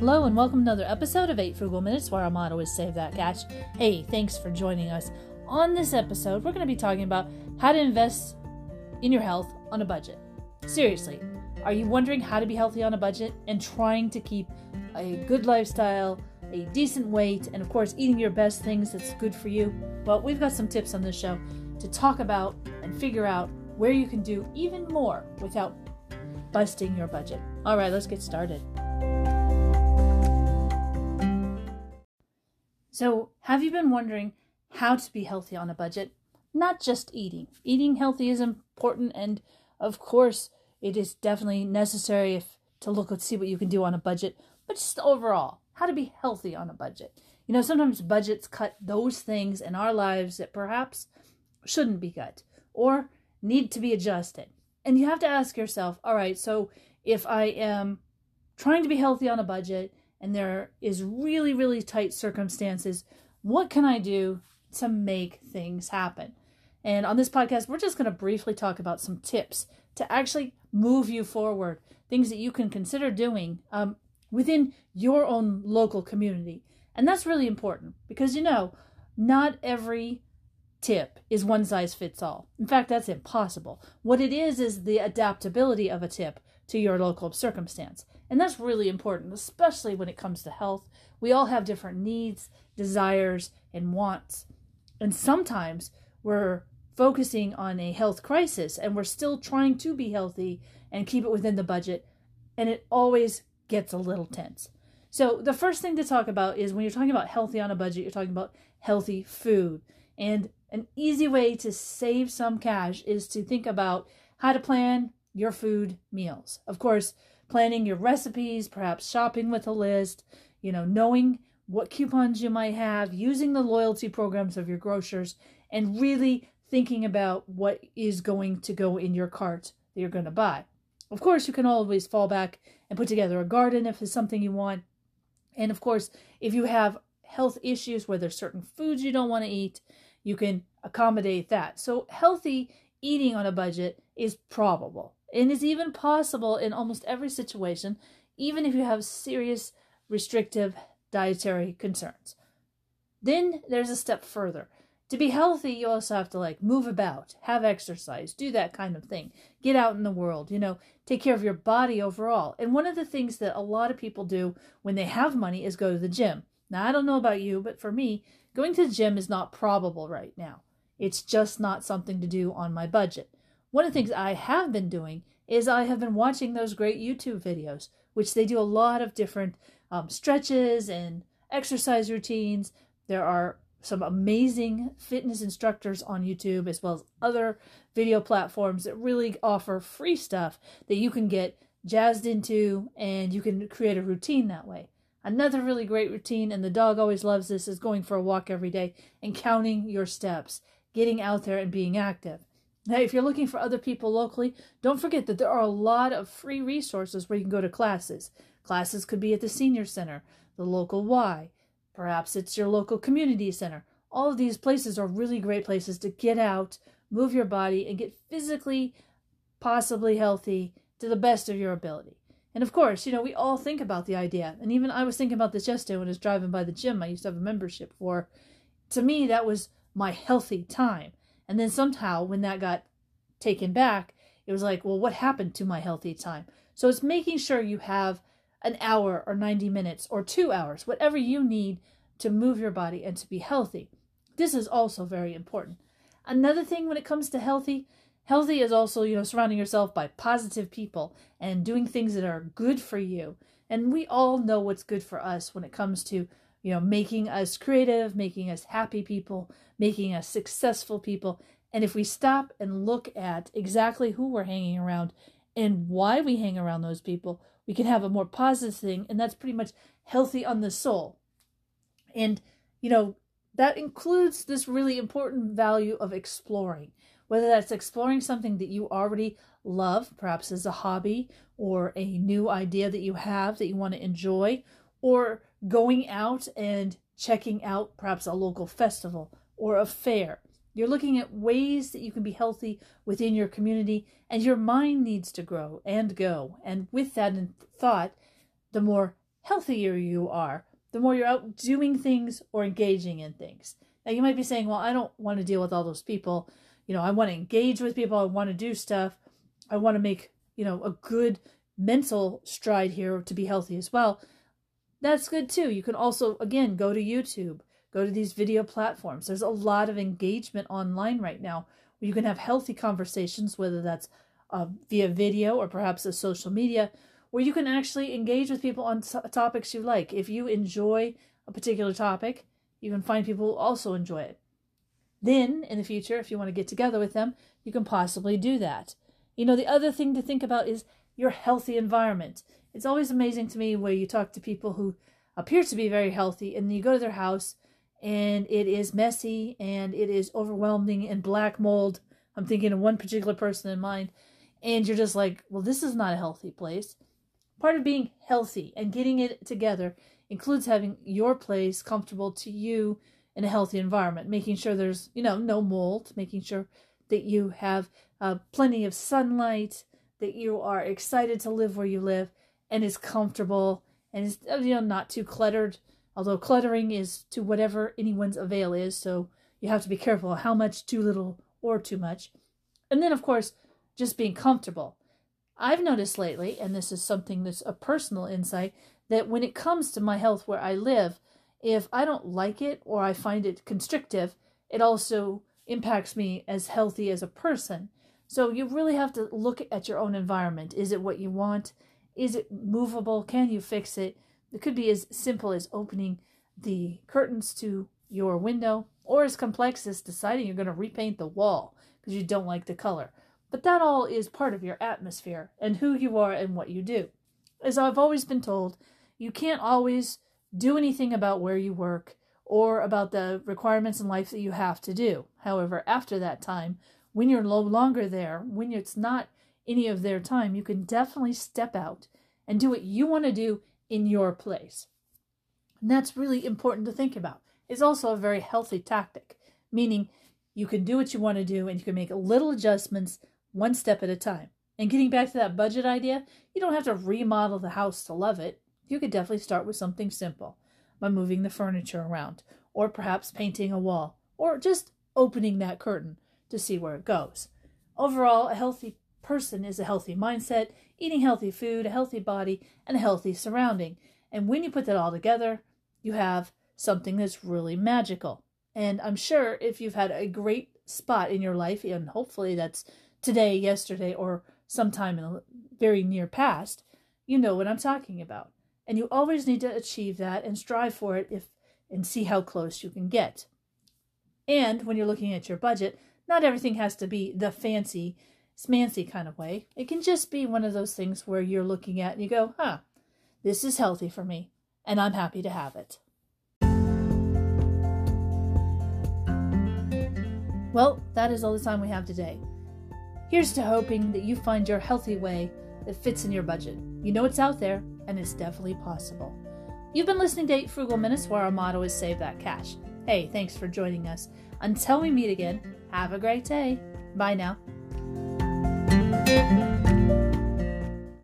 Hello, and welcome to another episode of 8 Frugal Minutes, where our motto is Save That Cash. Hey, thanks for joining us. On this episode, we're going to be talking about how to invest in your health on a budget. Seriously, are you wondering how to be healthy on a budget and trying to keep a good lifestyle, a decent weight, and of course, eating your best things that's good for you? Well, we've got some tips on this show to talk about and figure out where you can do even more without busting your budget. All right, let's get started. So, have you been wondering how to be healthy on a budget? Not just eating. Eating healthy is important, and of course, it is definitely necessary if, to look and see what you can do on a budget, but just overall, how to be healthy on a budget. You know, sometimes budgets cut those things in our lives that perhaps shouldn't be cut or need to be adjusted. And you have to ask yourself, all right, so if I am trying to be healthy on a budget and there is really, really tight circumstances, what can I do to make things happen? And on this podcast, we're just going to briefly talk about some tips to actually move you forward, things that you can consider doing um, within your own local community. And that's really important because you know, not every tip is one size fits all. In fact, that's impossible. What it is is the adaptability of a tip to your local circumstance. And that's really important, especially when it comes to health. We all have different needs, desires, and wants. And sometimes we're focusing on a health crisis and we're still trying to be healthy and keep it within the budget. And it always gets a little tense. So, the first thing to talk about is when you're talking about healthy on a budget, you're talking about healthy food. And an easy way to save some cash is to think about how to plan your food meals. Of course, planning your recipes, perhaps shopping with a list, you know, knowing what coupons you might have, using the loyalty programs of your grocers, and really thinking about what is going to go in your cart that you're going to buy. Of course, you can always fall back and put together a garden if it's something you want. And of course, if you have health issues where there's certain foods you don't want to eat, you can accommodate that. So, healthy eating on a budget is probable and is even possible in almost every situation, even if you have serious restrictive dietary concerns. Then there's a step further. To be healthy, you also have to like move about, have exercise, do that kind of thing. Get out in the world, you know, take care of your body overall. And one of the things that a lot of people do when they have money is go to the gym. Now, I don't know about you, but for me, going to the gym is not probable right now. It's just not something to do on my budget. One of the things I have been doing is I have been watching those great YouTube videos, which they do a lot of different um, stretches and exercise routines. There are some amazing fitness instructors on YouTube, as well as other video platforms that really offer free stuff that you can get jazzed into and you can create a routine that way. Another really great routine, and the dog always loves this, is going for a walk every day and counting your steps, getting out there and being active. Now, if you're looking for other people locally, don't forget that there are a lot of free resources where you can go to classes. Classes could be at the senior center, the local Y, perhaps it's your local community center. All of these places are really great places to get out, move your body, and get physically, possibly healthy to the best of your ability. And of course, you know, we all think about the idea. And even I was thinking about this yesterday when I was driving by the gym I used to have a membership for. To me, that was my healthy time. And then somehow, when that got taken back, it was like, well, what happened to my healthy time? So it's making sure you have an hour or 90 minutes or two hours, whatever you need to move your body and to be healthy. This is also very important. Another thing when it comes to healthy, healthy is also, you know, surrounding yourself by positive people and doing things that are good for you. And we all know what's good for us when it comes to you know, making us creative, making us happy people, making us successful people. And if we stop and look at exactly who we're hanging around and why we hang around those people, we can have a more positive thing, and that's pretty much healthy on the soul. And, you know, that includes this really important value of exploring, whether that's exploring something that you already love, perhaps as a hobby or a new idea that you have that you want to enjoy, or going out and checking out perhaps a local festival or a fair. You're looking at ways that you can be healthy within your community, and your mind needs to grow and go. And with that in thought, the more healthier you are, the more you're out doing things or engaging in things. Now, you might be saying, well, I don't want to deal with all those people. You know, I want to engage with people. I want to do stuff. I want to make, you know, a good mental stride here to be healthy as well. That's good too. You can also, again, go to YouTube, go to these video platforms. There's a lot of engagement online right now where you can have healthy conversations, whether that's uh, via video or perhaps a social media, where you can actually engage with people on t- topics you like. If you enjoy a particular topic, you can find people who also enjoy it. Then, in the future, if you want to get together with them, you can possibly do that. You know, the other thing to think about is your healthy environment. It's always amazing to me where you talk to people who appear to be very healthy and you go to their house and it is messy and it is overwhelming and black mold. I'm thinking of one particular person in mind. And you're just like, well, this is not a healthy place. Part of being healthy and getting it together includes having your place comfortable to you in a healthy environment, making sure there's, you know, no mold, making sure that you have uh, plenty of sunlight, that you are excited to live where you live and is comfortable and is, uh, you know, not too cluttered. Although cluttering is to whatever anyone's avail is, so you have to be careful how much too little or too much. And then, of course, just being comfortable. I've noticed lately, and this is something that's a personal insight, that when it comes to my health where I live, if I don't like it or I find it constrictive, it also impacts me as healthy as a person. So you really have to look at your own environment. Is it what you want? Is it movable? Can you fix it? It could be as simple as opening the curtains to your window or as complex as deciding you're going to repaint the wall because you don't like the color. But that all is part of your atmosphere and who you are and what you do. As I've always been told, you can't always do anything about where you work or about the requirements in life that you have to do. However, after that time, when you're no longer there, when it's not any of their time, you can definitely step out and do what you want to do in your place. And that's really important to think about. It's also a very healthy tactic, meaning you can do what you want to do and you can make little adjustments one step at a time. And getting back to that budget idea, you don't have to remodel the house to love it. You could definitely start with something simple by moving the furniture around, or perhaps painting a wall, or just opening that curtain to see where it goes. Overall, a healthy person is a healthy mindset, eating healthy food, a healthy body, and a healthy surrounding. And when you put that all together, you have something that's really magical. And I'm sure if you've had a great spot in your life, and hopefully that's today, yesterday, or sometime in the very near past, you know what I'm talking about. And you always need to achieve that and strive for it if and see how close you can get. And when you're looking at your budget, not everything has to be the fancy, smancy kind of way. It can just be one of those things where you're looking at and you go, huh, this is healthy for me, and I'm happy to have it. Well, that is all the time we have today. Here's to hoping that you find your healthy way that fits in your budget. You know it's out there, and it's definitely possible. You've been listening to 8 Frugal Minutes, where our motto is Save That Cash. Hey, thanks for joining us. Until we meet again, have a great day. Bye now.